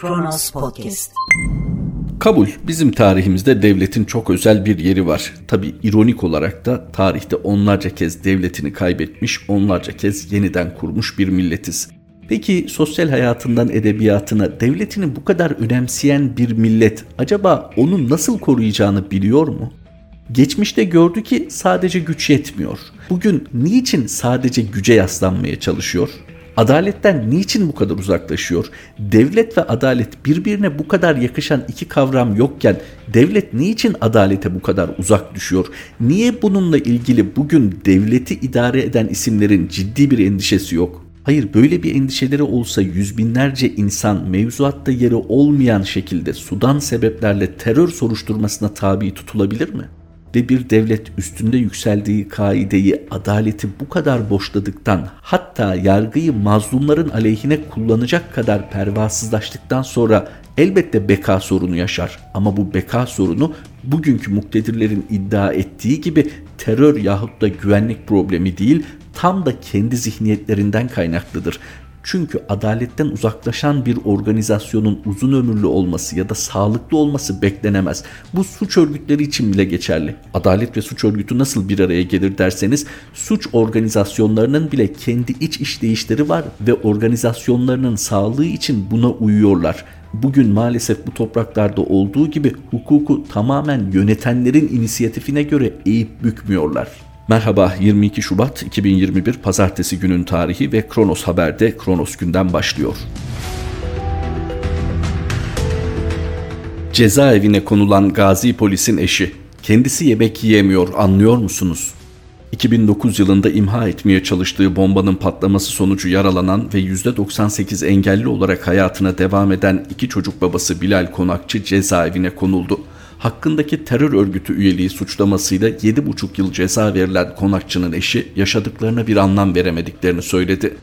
Kronos Podcast. Kabul, bizim tarihimizde devletin çok özel bir yeri var. Tabi ironik olarak da tarihte onlarca kez devletini kaybetmiş, onlarca kez yeniden kurmuş bir milletiz. Peki sosyal hayatından edebiyatına devletini bu kadar önemseyen bir millet acaba onu nasıl koruyacağını biliyor mu? Geçmişte gördü ki sadece güç yetmiyor. Bugün niçin sadece güce yaslanmaya çalışıyor? Adaletten niçin bu kadar uzaklaşıyor? Devlet ve adalet birbirine bu kadar yakışan iki kavram yokken devlet niçin adalete bu kadar uzak düşüyor? Niye bununla ilgili bugün devleti idare eden isimlerin ciddi bir endişesi yok? Hayır böyle bir endişeleri olsa yüz binlerce insan mevzuatta yeri olmayan şekilde sudan sebeplerle terör soruşturmasına tabi tutulabilir mi? Ve bir devlet üstünde yükseldiği kaideyi, adaleti bu kadar boşladıktan hatta yargıyı mazlumların aleyhine kullanacak kadar pervasızlaştıktan sonra elbette beka sorunu yaşar. Ama bu beka sorunu bugünkü muktedirlerin iddia ettiği gibi terör yahut da güvenlik problemi değil, tam da kendi zihniyetlerinden kaynaklıdır. Çünkü adaletten uzaklaşan bir organizasyonun uzun ömürlü olması ya da sağlıklı olması beklenemez. Bu suç örgütleri için bile geçerli. Adalet ve suç örgütü nasıl bir araya gelir derseniz suç organizasyonlarının bile kendi iç işleyişleri var ve organizasyonlarının sağlığı için buna uyuyorlar. Bugün maalesef bu topraklarda olduğu gibi hukuku tamamen yönetenlerin inisiyatifine göre eğip bükmüyorlar. Merhaba 22 Şubat 2021 Pazartesi günün tarihi ve Kronos Haber'de Kronos günden başlıyor. Cezaevine konulan gazi polisin eşi. Kendisi yemek yiyemiyor anlıyor musunuz? 2009 yılında imha etmeye çalıştığı bombanın patlaması sonucu yaralanan ve %98 engelli olarak hayatına devam eden iki çocuk babası Bilal Konakçı cezaevine konuldu hakkındaki terör örgütü üyeliği suçlamasıyla 7,5 yıl ceza verilen konakçının eşi yaşadıklarına bir anlam veremediklerini söyledi.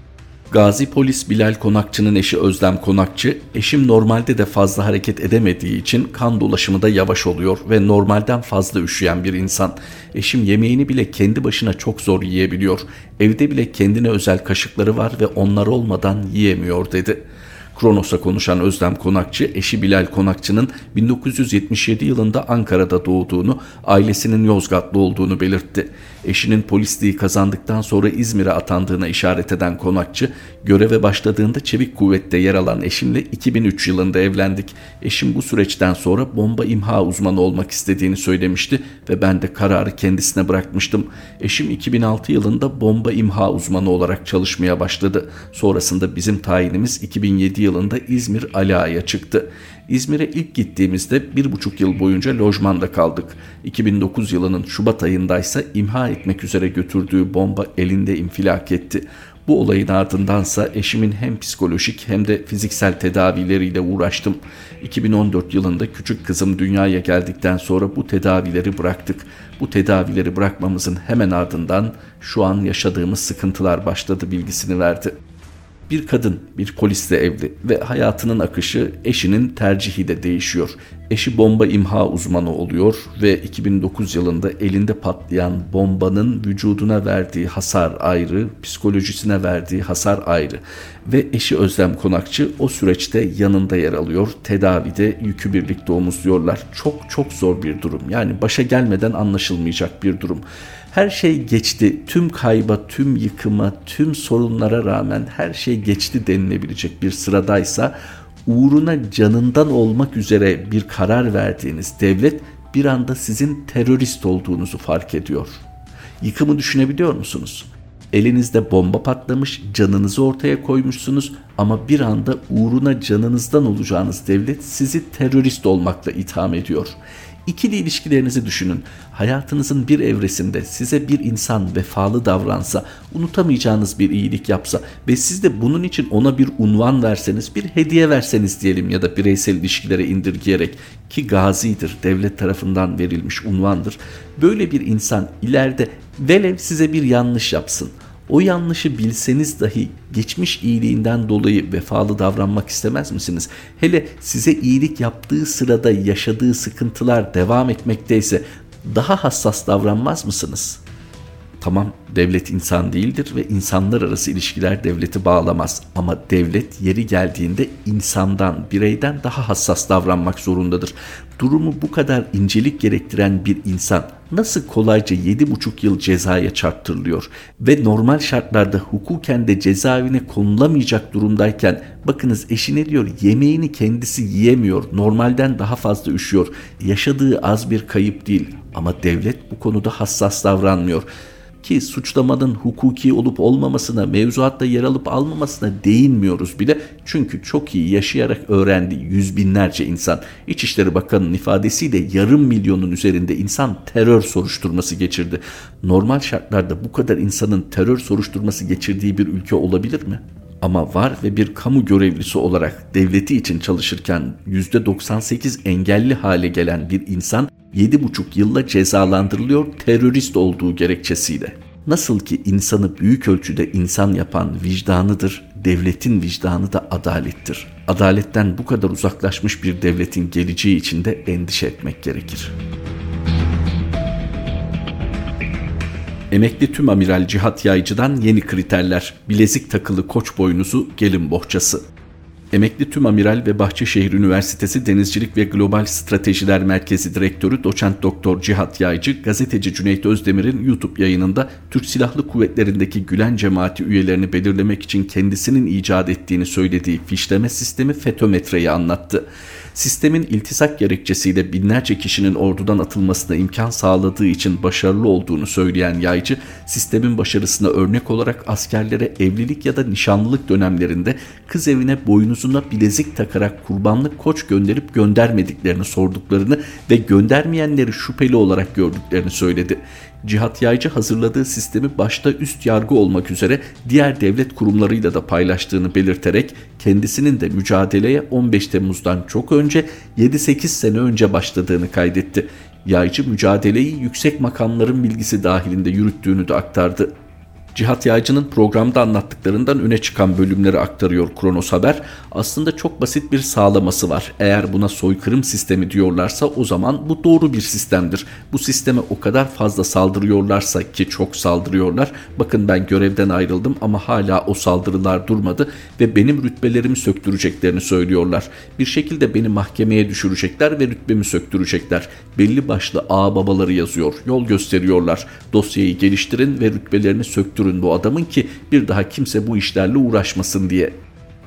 Gazi polis Bilal Konakçı'nın eşi Özlem Konakçı, eşim normalde de fazla hareket edemediği için kan dolaşımı da yavaş oluyor ve normalden fazla üşüyen bir insan. Eşim yemeğini bile kendi başına çok zor yiyebiliyor. Evde bile kendine özel kaşıkları var ve onlar olmadan yiyemiyor dedi.'' Kronos'a konuşan Özlem Konakçı, eşi Bilal Konakçı'nın 1977 yılında Ankara'da doğduğunu, ailesinin Yozgatlı olduğunu belirtti. Eşinin polisliği kazandıktan sonra İzmir'e atandığına işaret eden Konakçı, göreve başladığında Çevik Kuvvet'te yer alan eşimle 2003 yılında evlendik. Eşim bu süreçten sonra bomba imha uzmanı olmak istediğini söylemişti ve ben de kararı kendisine bırakmıştım. Eşim 2006 yılında bomba imha uzmanı olarak çalışmaya başladı. Sonrasında bizim tayinimiz 2007 yılında İzmir Ali çıktı. İzmir'e ilk gittiğimizde bir buçuk yıl boyunca lojmanda kaldık. 2009 yılının Şubat ayındaysa imha etmek üzere götürdüğü bomba elinde infilak etti. Bu olayın ardındansa eşimin hem psikolojik hem de fiziksel tedavileriyle uğraştım. 2014 yılında küçük kızım dünyaya geldikten sonra bu tedavileri bıraktık. Bu tedavileri bırakmamızın hemen ardından şu an yaşadığımız sıkıntılar başladı bilgisini verdi. Bir kadın bir polisle evli ve hayatının akışı eşinin tercihi de değişiyor. Eşi bomba imha uzmanı oluyor ve 2009 yılında elinde patlayan bombanın vücuduna verdiği hasar ayrı, psikolojisine verdiği hasar ayrı. Ve eşi Özlem Konakçı o süreçte yanında yer alıyor. Tedavide yükü birlikte omuzluyorlar. Çok çok zor bir durum. Yani başa gelmeden anlaşılmayacak bir durum. Her şey geçti. Tüm kayba, tüm yıkıma, tüm sorunlara rağmen her şey geçti denilebilecek bir sıradaysa uğruna canından olmak üzere bir karar verdiğiniz devlet bir anda sizin terörist olduğunuzu fark ediyor. Yıkımı düşünebiliyor musunuz? Elinizde bomba patlamış, canınızı ortaya koymuşsunuz ama bir anda uğruna canınızdan olacağınız devlet sizi terörist olmakla itham ediyor. İkili ilişkilerinizi düşünün. Hayatınızın bir evresinde size bir insan vefalı davransa, unutamayacağınız bir iyilik yapsa ve siz de bunun için ona bir unvan verseniz, bir hediye verseniz diyelim ya da bireysel ilişkilere indirgeyerek ki gazidir, devlet tarafından verilmiş unvandır. Böyle bir insan ileride velev size bir yanlış yapsın.'' O yanlışı bilseniz dahi geçmiş iyiliğinden dolayı vefalı davranmak istemez misiniz? Hele size iyilik yaptığı sırada yaşadığı sıkıntılar devam etmekteyse daha hassas davranmaz mısınız? Tamam devlet insan değildir ve insanlar arası ilişkiler devleti bağlamaz. Ama devlet yeri geldiğinde insandan, bireyden daha hassas davranmak zorundadır. Durumu bu kadar incelik gerektiren bir insan nasıl kolayca 7,5 yıl cezaya çarptırılıyor? Ve normal şartlarda hukuken de cezaevine konulamayacak durumdayken bakınız eşi ne diyor? Yemeğini kendisi yiyemiyor normalden daha fazla üşüyor. Yaşadığı az bir kayıp değil. Ama devlet bu konuda hassas davranmıyor ki suçlamanın hukuki olup olmamasına, mevzuatta yer alıp almamasına değinmiyoruz bile. Çünkü çok iyi yaşayarak öğrendi yüz binlerce insan. İçişleri Bakanı'nın ifadesiyle yarım milyonun üzerinde insan terör soruşturması geçirdi. Normal şartlarda bu kadar insanın terör soruşturması geçirdiği bir ülke olabilir mi? Ama var ve bir kamu görevlisi olarak devleti için çalışırken %98 engelli hale gelen bir insan 7,5 yılla cezalandırılıyor terörist olduğu gerekçesiyle. Nasıl ki insanı büyük ölçüde insan yapan vicdanıdır, devletin vicdanı da adalettir. Adaletten bu kadar uzaklaşmış bir devletin geleceği için de endişe etmek gerekir. Emekli Tüm Amiral Cihat Yaycı'dan yeni kriterler. Bilezik takılı koç boynuzu gelin bohçası. Emekli Tüm Amiral ve Bahçeşehir Üniversitesi Denizcilik ve Global Stratejiler Merkezi Direktörü Doçent Doktor Cihat Yaycı, gazeteci Cüneyt Özdemir'in YouTube yayınında Türk Silahlı Kuvvetleri'ndeki Gülen cemaati üyelerini belirlemek için kendisinin icat ettiğini söylediği fişleme sistemi FETÖmetre'yi anlattı. Sistemin iltisak gerekçesiyle binlerce kişinin ordudan atılmasına imkan sağladığı için başarılı olduğunu söyleyen Yaycı, sistemin başarısına örnek olarak askerlere evlilik ya da nişanlılık dönemlerinde kız evine boynuzuna bilezik takarak kurbanlık koç gönderip göndermediklerini sorduklarını ve göndermeyenleri şüpheli olarak gördüklerini söyledi. Cihat Yaycı hazırladığı sistemi başta üst yargı olmak üzere diğer devlet kurumlarıyla da paylaştığını belirterek kendisinin de mücadeleye 15 Temmuz'dan çok önce 7-8 sene önce başladığını kaydetti. Yaycı mücadeleyi yüksek makamların bilgisi dahilinde yürüttüğünü de aktardı. Cihat Yaycı'nın programda anlattıklarından öne çıkan bölümleri aktarıyor Kronos Haber. Aslında çok basit bir sağlaması var. Eğer buna soykırım sistemi diyorlarsa o zaman bu doğru bir sistemdir. Bu sisteme o kadar fazla saldırıyorlarsa ki çok saldırıyorlar. Bakın ben görevden ayrıldım ama hala o saldırılar durmadı ve benim rütbelerimi söktüreceklerini söylüyorlar. Bir şekilde beni mahkemeye düşürecekler ve rütbemi söktürecekler. Belli başlı ağ babaları yazıyor. Yol gösteriyorlar. Dosyayı geliştirin ve rütbelerini söktürün öldürün bu adamın ki bir daha kimse bu işlerle uğraşmasın diye.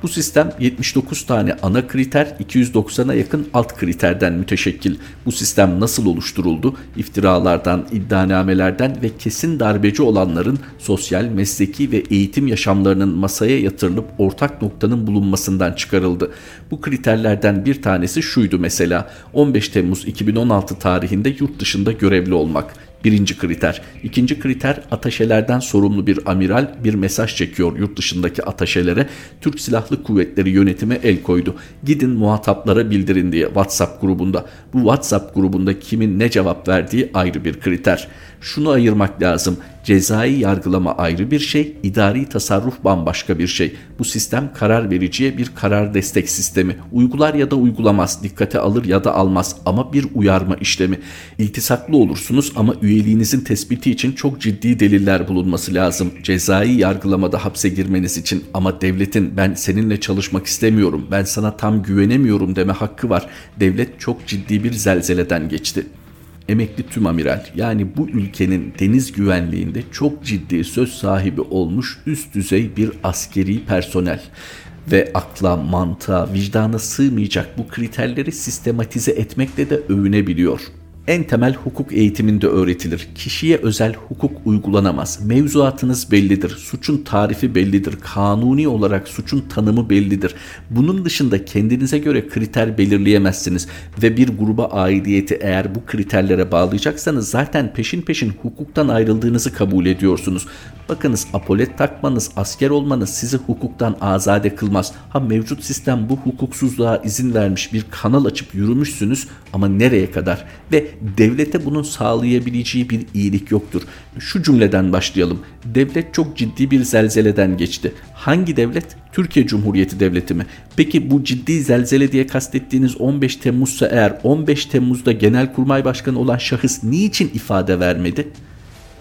Bu sistem 79 tane ana kriter, 290'a yakın alt kriterden müteşekkil. Bu sistem nasıl oluşturuldu? İftiralardan, iddianamelerden ve kesin darbeci olanların sosyal, mesleki ve eğitim yaşamlarının masaya yatırılıp ortak noktanın bulunmasından çıkarıldı. Bu kriterlerden bir tanesi şuydu mesela 15 Temmuz 2016 tarihinde yurt dışında görevli olmak. Birinci kriter. İkinci kriter ataşelerden sorumlu bir amiral bir mesaj çekiyor yurt dışındaki ataşelere. Türk Silahlı Kuvvetleri yönetime el koydu. Gidin muhataplara bildirin diye WhatsApp grubunda. Bu WhatsApp grubunda kimin ne cevap verdiği ayrı bir kriter. Şunu ayırmak lazım. Cezai yargılama ayrı bir şey, idari tasarruf bambaşka bir şey. Bu sistem karar vericiye bir karar destek sistemi. Uygular ya da uygulamaz, dikkate alır ya da almaz ama bir uyarma işlemi. İltisaklı olursunuz ama üyeliğinizin tespiti için çok ciddi deliller bulunması lazım. Cezai yargılamada hapse girmeniz için ama devletin ben seninle çalışmak istemiyorum, ben sana tam güvenemiyorum deme hakkı var. Devlet çok ciddi bir zelzeleden geçti emekli tüm amiral. Yani bu ülkenin deniz güvenliğinde çok ciddi söz sahibi olmuş üst düzey bir askeri personel. Ve akla, mantığa, vicdana sığmayacak bu kriterleri sistematize etmekle de övünebiliyor en temel hukuk eğitiminde öğretilir. Kişiye özel hukuk uygulanamaz. Mevzuatınız bellidir. Suçun tarifi bellidir. Kanuni olarak suçun tanımı bellidir. Bunun dışında kendinize göre kriter belirleyemezsiniz ve bir gruba aidiyeti eğer bu kriterlere bağlayacaksanız zaten peşin peşin hukuktan ayrıldığınızı kabul ediyorsunuz. Bakınız apolet takmanız, asker olmanız sizi hukuktan azade kılmaz. Ha mevcut sistem bu hukuksuzluğa izin vermiş bir kanal açıp yürümüşsünüz ama nereye kadar? Ve devlete bunun sağlayabileceği bir iyilik yoktur. Şu cümleden başlayalım. Devlet çok ciddi bir zelzeleden geçti. Hangi devlet? Türkiye Cumhuriyeti Devleti mi? Peki bu ciddi zelzele diye kastettiğiniz 15 Temmuz'sa eğer 15 Temmuz'da Genelkurmay Başkanı olan şahıs niçin ifade vermedi?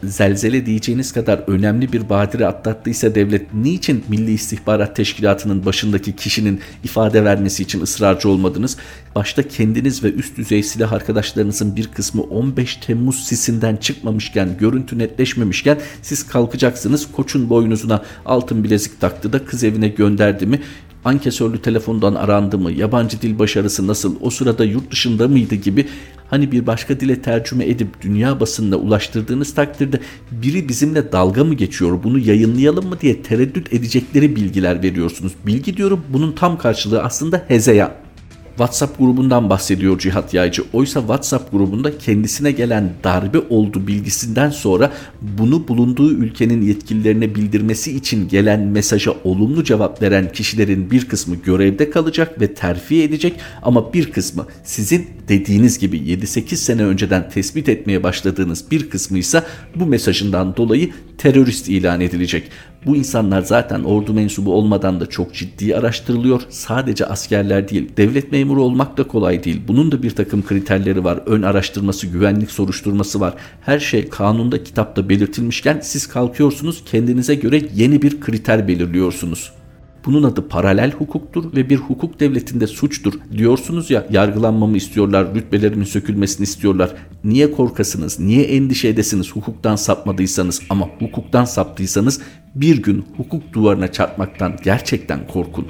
Zelzele diyeceğiniz kadar önemli bir badire atlattıysa devlet niçin Milli İstihbarat Teşkilatı'nın başındaki kişinin ifade vermesi için ısrarcı olmadınız? Başta kendiniz ve üst düzey silah arkadaşlarınızın bir kısmı 15 Temmuz sisinden çıkmamışken, görüntü netleşmemişken siz kalkacaksınız koçun boynuzuna altın bilezik taktı da kız evine gönderdi mi? Ankesörlü telefondan arandı mı, yabancı dil başarısı nasıl, o sırada yurt dışında mıydı gibi hani bir başka dile tercüme edip dünya basınına ulaştırdığınız takdirde biri bizimle dalga mı geçiyor, bunu yayınlayalım mı diye tereddüt edecekleri bilgiler veriyorsunuz. Bilgi diyorum bunun tam karşılığı aslında hezeyan. WhatsApp grubundan bahsediyor Cihat Yaycı. Oysa WhatsApp grubunda kendisine gelen darbe oldu bilgisinden sonra bunu bulunduğu ülkenin yetkililerine bildirmesi için gelen mesaja olumlu cevap veren kişilerin bir kısmı görevde kalacak ve terfi edecek ama bir kısmı sizin dediğiniz gibi 7-8 sene önceden tespit etmeye başladığınız bir kısmı ise bu mesajından dolayı terörist ilan edilecek. Bu insanlar zaten ordu mensubu olmadan da çok ciddi araştırılıyor. Sadece askerler değil, devlet memuru olmak da kolay değil. Bunun da bir takım kriterleri var. Ön araştırması, güvenlik soruşturması var. Her şey kanunda, kitapta belirtilmişken siz kalkıyorsunuz kendinize göre yeni bir kriter belirliyorsunuz. Bunun adı paralel hukuktur ve bir hukuk devletinde suçtur. Diyorsunuz ya yargılanmamı istiyorlar, rütbelerimin sökülmesini istiyorlar. Niye korkasınız, niye endişe edesiniz hukuktan sapmadıysanız ama hukuktan saptıysanız bir gün hukuk duvarına çarpmaktan gerçekten korkun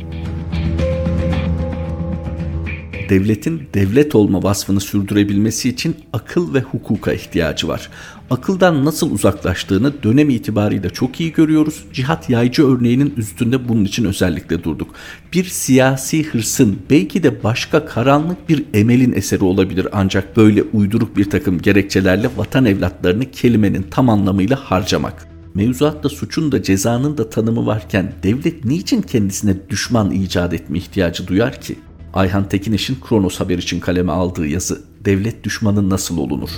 devletin devlet olma vasfını sürdürebilmesi için akıl ve hukuka ihtiyacı var. Akıldan nasıl uzaklaştığını dönem itibariyle çok iyi görüyoruz. Cihat Yaycı örneğinin üstünde bunun için özellikle durduk. Bir siyasi hırsın belki de başka karanlık bir emelin eseri olabilir ancak böyle uyduruk bir takım gerekçelerle vatan evlatlarını kelimenin tam anlamıyla harcamak. Mevzuatta suçun da cezanın da tanımı varken devlet niçin kendisine düşman icat etme ihtiyacı duyar ki? Ayhan Tekineş'in Kronos Haber için kaleme aldığı yazı Devlet düşmanı nasıl olunur?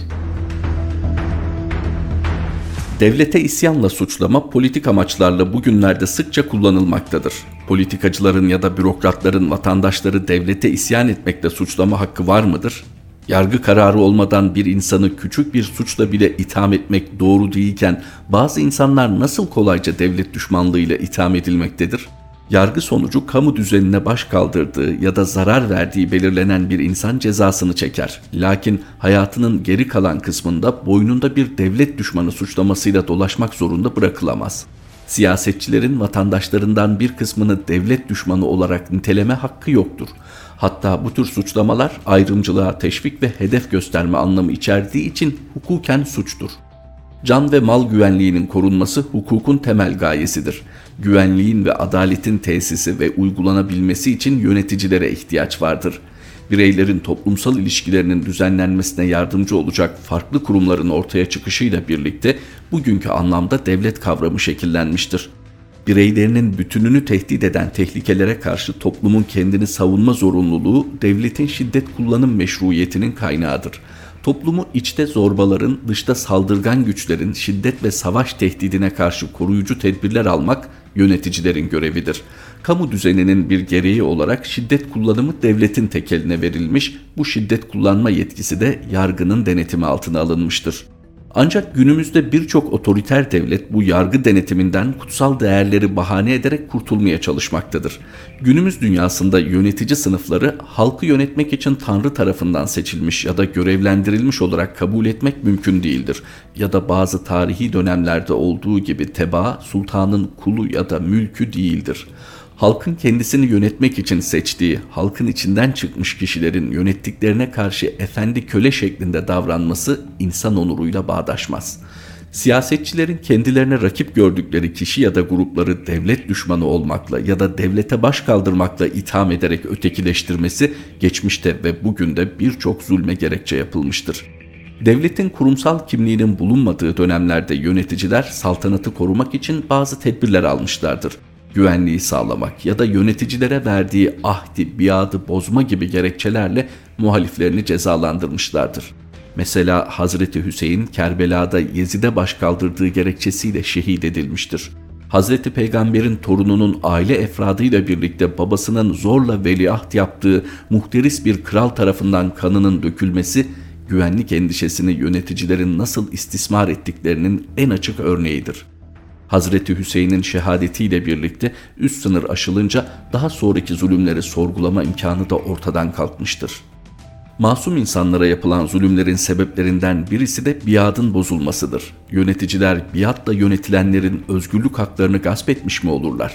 Devlete isyanla suçlama politik amaçlarla bugünlerde sıkça kullanılmaktadır. Politikacıların ya da bürokratların vatandaşları devlete isyan etmekle suçlama hakkı var mıdır? Yargı kararı olmadan bir insanı küçük bir suçla bile itham etmek doğru değilken bazı insanlar nasıl kolayca devlet düşmanlığıyla itham edilmektedir? Yargı sonucu kamu düzenine baş kaldırdığı ya da zarar verdiği belirlenen bir insan cezasını çeker. Lakin hayatının geri kalan kısmında boynunda bir devlet düşmanı suçlamasıyla dolaşmak zorunda bırakılamaz. Siyasetçilerin vatandaşlarından bir kısmını devlet düşmanı olarak niteleme hakkı yoktur. Hatta bu tür suçlamalar ayrımcılığa teşvik ve hedef gösterme anlamı içerdiği için hukuken suçtur. Can ve mal güvenliğinin korunması hukukun temel gayesidir. Güvenliğin ve adaletin tesisi ve uygulanabilmesi için yöneticilere ihtiyaç vardır. Bireylerin toplumsal ilişkilerinin düzenlenmesine yardımcı olacak farklı kurumların ortaya çıkışıyla birlikte bugünkü anlamda devlet kavramı şekillenmiştir bireylerinin bütününü tehdit eden tehlikelere karşı toplumun kendini savunma zorunluluğu devletin şiddet kullanım meşruiyetinin kaynağıdır toplumu içte zorbaların, dışta saldırgan güçlerin şiddet ve savaş tehdidine karşı koruyucu tedbirler almak yöneticilerin görevidir. Kamu düzeninin bir gereği olarak şiddet kullanımı devletin tekeline verilmiş, bu şiddet kullanma yetkisi de yargının denetimi altına alınmıştır. Ancak günümüzde birçok otoriter devlet bu yargı denetiminden kutsal değerleri bahane ederek kurtulmaya çalışmaktadır. Günümüz dünyasında yönetici sınıfları halkı yönetmek için Tanrı tarafından seçilmiş ya da görevlendirilmiş olarak kabul etmek mümkün değildir. Ya da bazı tarihi dönemlerde olduğu gibi teba sultanın kulu ya da mülkü değildir halkın kendisini yönetmek için seçtiği, halkın içinden çıkmış kişilerin yönettiklerine karşı efendi köle şeklinde davranması insan onuruyla bağdaşmaz. Siyasetçilerin kendilerine rakip gördükleri kişi ya da grupları devlet düşmanı olmakla ya da devlete baş kaldırmakla itham ederek ötekileştirmesi geçmişte ve bugün de birçok zulme gerekçe yapılmıştır. Devletin kurumsal kimliğinin bulunmadığı dönemlerde yöneticiler saltanatı korumak için bazı tedbirler almışlardır güvenliği sağlamak ya da yöneticilere verdiği ahdi, biadı bozma gibi gerekçelerle muhaliflerini cezalandırmışlardır. Mesela Hazreti Hüseyin Kerbela'da Yezid'e baş kaldırdığı gerekçesiyle şehit edilmiştir. Hazreti Peygamber'in torununun aile efradıyla birlikte babasının zorla veliaht yaptığı muhteris bir kral tarafından kanının dökülmesi güvenlik endişesini yöneticilerin nasıl istismar ettiklerinin en açık örneğidir. Hazreti Hüseyin'in şehadetiyle birlikte üst sınır aşılınca daha sonraki zulümleri sorgulama imkanı da ortadan kalkmıştır. Masum insanlara yapılan zulümlerin sebeplerinden birisi de biatın bozulmasıdır. Yöneticiler biatla yönetilenlerin özgürlük haklarını gasp etmiş mi olurlar?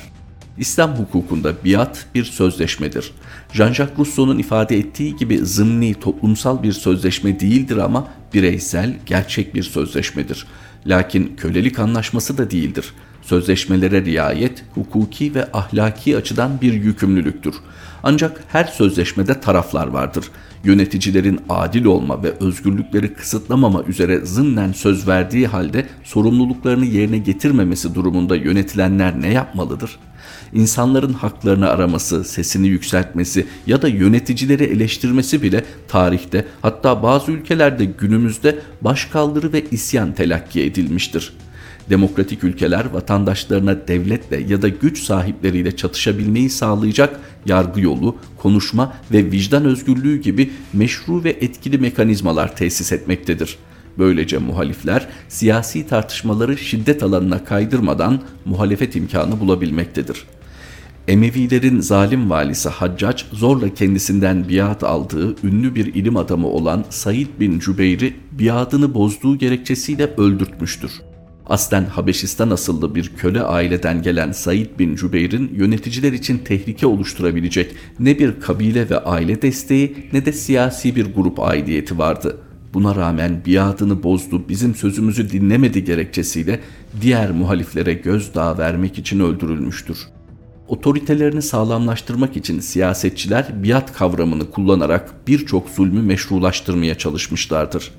İslam hukukunda biat bir sözleşmedir. Jean-Jacques Rousseau'nun ifade ettiği gibi zımni toplumsal bir sözleşme değildir ama bireysel, gerçek bir sözleşmedir. Lakin kölelik anlaşması da değildir. Sözleşmelere riayet hukuki ve ahlaki açıdan bir yükümlülüktür. Ancak her sözleşmede taraflar vardır. Yöneticilerin adil olma ve özgürlükleri kısıtlamama üzere zımnen söz verdiği halde sorumluluklarını yerine getirmemesi durumunda yönetilenler ne yapmalıdır? İnsanların haklarını araması, sesini yükseltmesi ya da yöneticileri eleştirmesi bile tarihte hatta bazı ülkelerde günümüzde başkaldırı ve isyan telakki edilmiştir. Demokratik ülkeler vatandaşlarına devletle ya da güç sahipleriyle çatışabilmeyi sağlayacak yargı yolu, konuşma ve vicdan özgürlüğü gibi meşru ve etkili mekanizmalar tesis etmektedir. Böylece muhalifler siyasi tartışmaları şiddet alanına kaydırmadan muhalefet imkanı bulabilmektedir. Emevilerin zalim valisi Haccac zorla kendisinden biat aldığı ünlü bir ilim adamı olan Said bin Cübeyr'i biatını bozduğu gerekçesiyle öldürtmüştür. Aslen Habeşistan asıllı bir köle aileden gelen Said bin Cübeyr'in yöneticiler için tehlike oluşturabilecek ne bir kabile ve aile desteği ne de siyasi bir grup aidiyeti vardı. Buna rağmen biatını bozdu, bizim sözümüzü dinlemedi gerekçesiyle diğer muhaliflere gözdağı vermek için öldürülmüştür. Otoritelerini sağlamlaştırmak için siyasetçiler biat kavramını kullanarak birçok zulmü meşrulaştırmaya çalışmışlardır.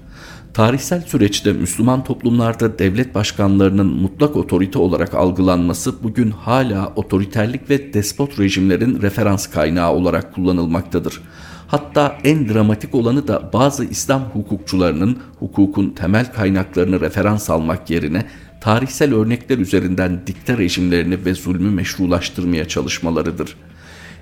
Tarihsel süreçte Müslüman toplumlarda devlet başkanlarının mutlak otorite olarak algılanması bugün hala otoriterlik ve despot rejimlerin referans kaynağı olarak kullanılmaktadır. Hatta en dramatik olanı da bazı İslam hukukçularının hukukun temel kaynaklarını referans almak yerine tarihsel örnekler üzerinden dikte rejimlerini ve zulmü meşrulaştırmaya çalışmalarıdır.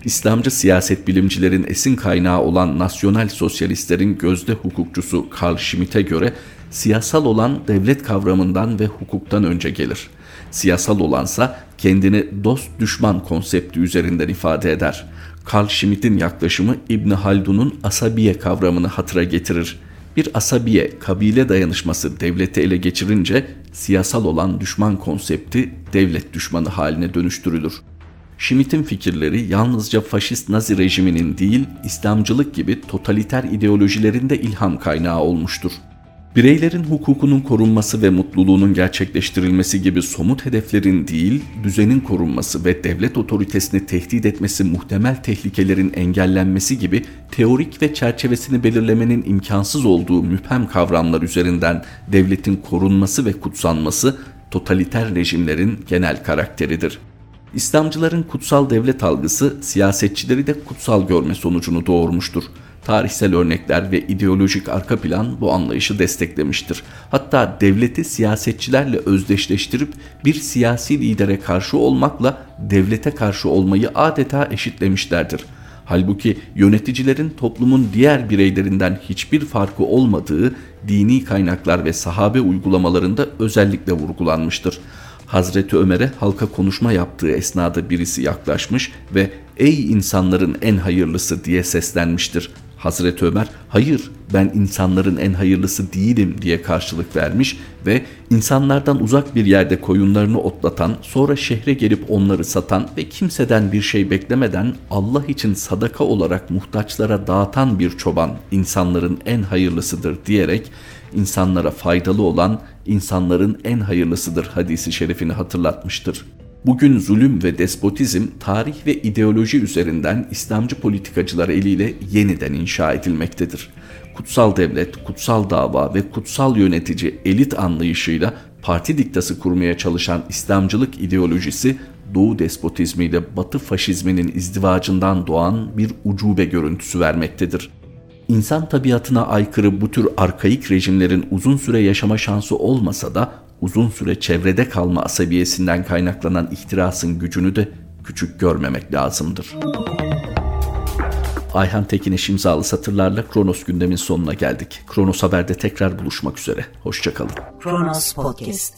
İslamcı siyaset bilimcilerin esin kaynağı olan nasyonel sosyalistlerin gözde hukukçusu Karl Schmitt'e göre siyasal olan devlet kavramından ve hukuktan önce gelir. Siyasal olansa kendini dost düşman konsepti üzerinden ifade eder. Karl Schmitt'in yaklaşımı İbn Haldun'un asabiye kavramını hatıra getirir. Bir asabiye, kabile dayanışması devleti ele geçirince siyasal olan düşman konsepti devlet düşmanı haline dönüştürülür. Schmitt'in fikirleri yalnızca faşist Nazi rejiminin değil, İslamcılık gibi totaliter ideolojilerin de ilham kaynağı olmuştur. Bireylerin hukukunun korunması ve mutluluğunun gerçekleştirilmesi gibi somut hedeflerin değil, düzenin korunması ve devlet otoritesini tehdit etmesi muhtemel tehlikelerin engellenmesi gibi teorik ve çerçevesini belirlemenin imkansız olduğu müphem kavramlar üzerinden devletin korunması ve kutsanması totaliter rejimlerin genel karakteridir. İslamcıların kutsal devlet algısı siyasetçileri de kutsal görme sonucunu doğurmuştur. Tarihsel örnekler ve ideolojik arka plan bu anlayışı desteklemiştir. Hatta devleti siyasetçilerle özdeşleştirip bir siyasi lidere karşı olmakla devlete karşı olmayı adeta eşitlemişlerdir. Halbuki yöneticilerin toplumun diğer bireylerinden hiçbir farkı olmadığı dini kaynaklar ve sahabe uygulamalarında özellikle vurgulanmıştır. Hazreti Ömer'e halka konuşma yaptığı esnada birisi yaklaşmış ve ''Ey insanların en hayırlısı'' diye seslenmiştir. Hazreti Ömer hayır ben insanların en hayırlısı değilim diye karşılık vermiş ve insanlardan uzak bir yerde koyunlarını otlatan sonra şehre gelip onları satan ve kimseden bir şey beklemeden Allah için sadaka olarak muhtaçlara dağıtan bir çoban insanların en hayırlısıdır diyerek insanlara faydalı olan insanların en hayırlısıdır hadisi şerifini hatırlatmıştır. Bugün zulüm ve despotizm tarih ve ideoloji üzerinden İslamcı politikacılar eliyle yeniden inşa edilmektedir. Kutsal devlet, kutsal dava ve kutsal yönetici elit anlayışıyla parti diktası kurmaya çalışan İslamcılık ideolojisi Doğu despotizmiyle Batı faşizminin izdivacından doğan bir ucube görüntüsü vermektedir. İnsan tabiatına aykırı bu tür arkaik rejimlerin uzun süre yaşama şansı olmasa da uzun süre çevrede kalma asabiyesinden kaynaklanan ihtirasın gücünü de küçük görmemek lazımdır. Ayhan Tekineş imzalı satırlarla Kronos gündemin sonuna geldik. Kronos Haber'de tekrar buluşmak üzere. Hoşçakalın. Kronos Podcast